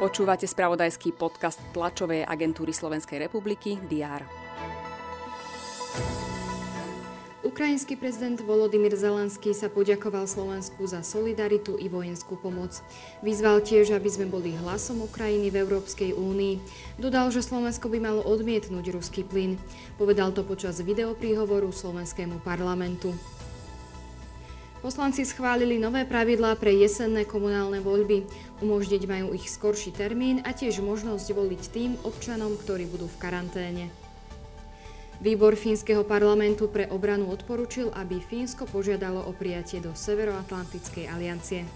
Počúvate spravodajský podcast tlačovej agentúry Slovenskej republiky DR. Ukrajinský prezident Volodymyr Zelenský sa poďakoval Slovensku za solidaritu i vojenskú pomoc. Vyzval tiež, aby sme boli hlasom Ukrajiny v Európskej únii. Dodal, že Slovensko by malo odmietnúť ruský plyn. Povedal to počas videopríhovoru slovenskému parlamentu. Poslanci schválili nové pravidlá pre jesenné komunálne voľby. Umožniť majú ich skorší termín a tiež možnosť voliť tým občanom, ktorí budú v karanténe. Výbor Fínskeho parlamentu pre obranu odporučil, aby Fínsko požiadalo o prijatie do Severoatlantickej aliancie.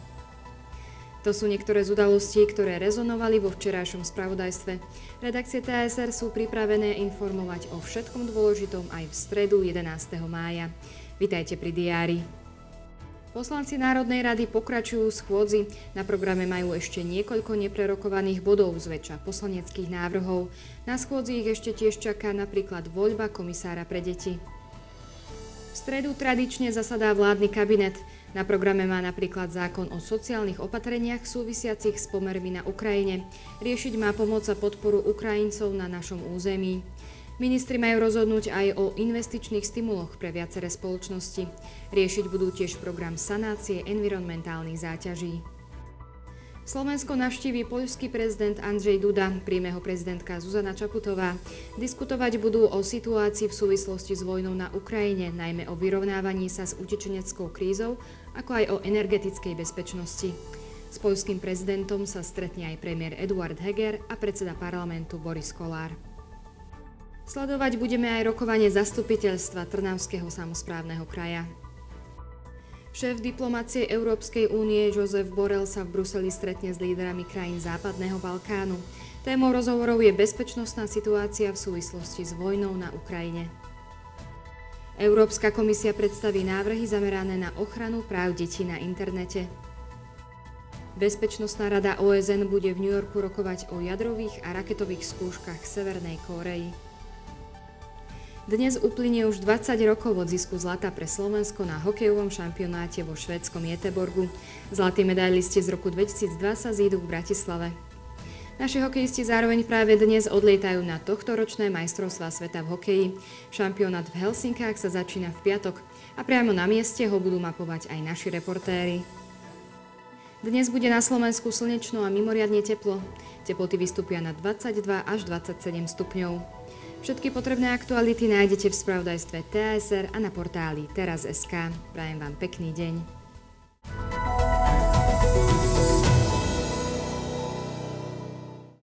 To sú niektoré z udalostí, ktoré rezonovali vo včerajšom spravodajstve. Redakcie TSR sú pripravené informovať o všetkom dôležitom aj v stredu 11. mája. Vitajte pri diári. Poslanci Národnej rady pokračujú schôdzi. Na programe majú ešte niekoľko neprerokovaných bodov zväčša poslaneckých návrhov. Na schôdzi ich ešte tiež čaká napríklad voľba komisára pre deti. V stredu tradične zasadá vládny kabinet. Na programe má napríklad zákon o sociálnych opatreniach súvisiacich s pomermi na Ukrajine. Riešiť má pomoc a podporu Ukrajincov na našom území. Ministri majú rozhodnúť aj o investičných stimuloch pre viaceré spoločnosti. Riešiť budú tiež program sanácie environmentálnych záťaží. Slovensko navštíví poľský prezident Andrzej Duda, príjme ho prezidentka Zuzana Čaputová. Diskutovať budú o situácii v súvislosti s vojnou na Ukrajine, najmä o vyrovnávaní sa s utečeneckou krízou, ako aj o energetickej bezpečnosti. S poľským prezidentom sa stretne aj premiér Eduard Heger a predseda parlamentu Boris Kolár. Sledovať budeme aj rokovanie zastupiteľstva Trnavského samozprávneho kraja. Šéf diplomácie Európskej únie Jozef Borel sa v Bruseli stretne s lídrami krajín Západného Balkánu. Témou rozhovorov je bezpečnostná situácia v súvislosti s vojnou na Ukrajine. Európska komisia predstaví návrhy zamerané na ochranu práv detí na internete. Bezpečnostná rada OSN bude v New Yorku rokovať o jadrových a raketových skúškach Severnej Kórei. Dnes uplynie už 20 rokov od zisku zlata pre Slovensko na hokejovom šampionáte vo švédskom Jeteborgu. Zlatí medailisti z roku 2002 sa zídu v Bratislave. Naši hokejisti zároveň práve dnes odlietajú na tohtoročné majstrovstvá sveta v hokeji. Šampionát v Helsinkách sa začína v piatok a priamo na mieste ho budú mapovať aj naši reportéri. Dnes bude na Slovensku slnečno a mimoriadne teplo. Teploty vystúpia na 22 až 27 stupňov. Všetky potrebné aktuality nájdete v spravodajstve TSR a na portáli teraz.sk. Prajem vám pekný deň.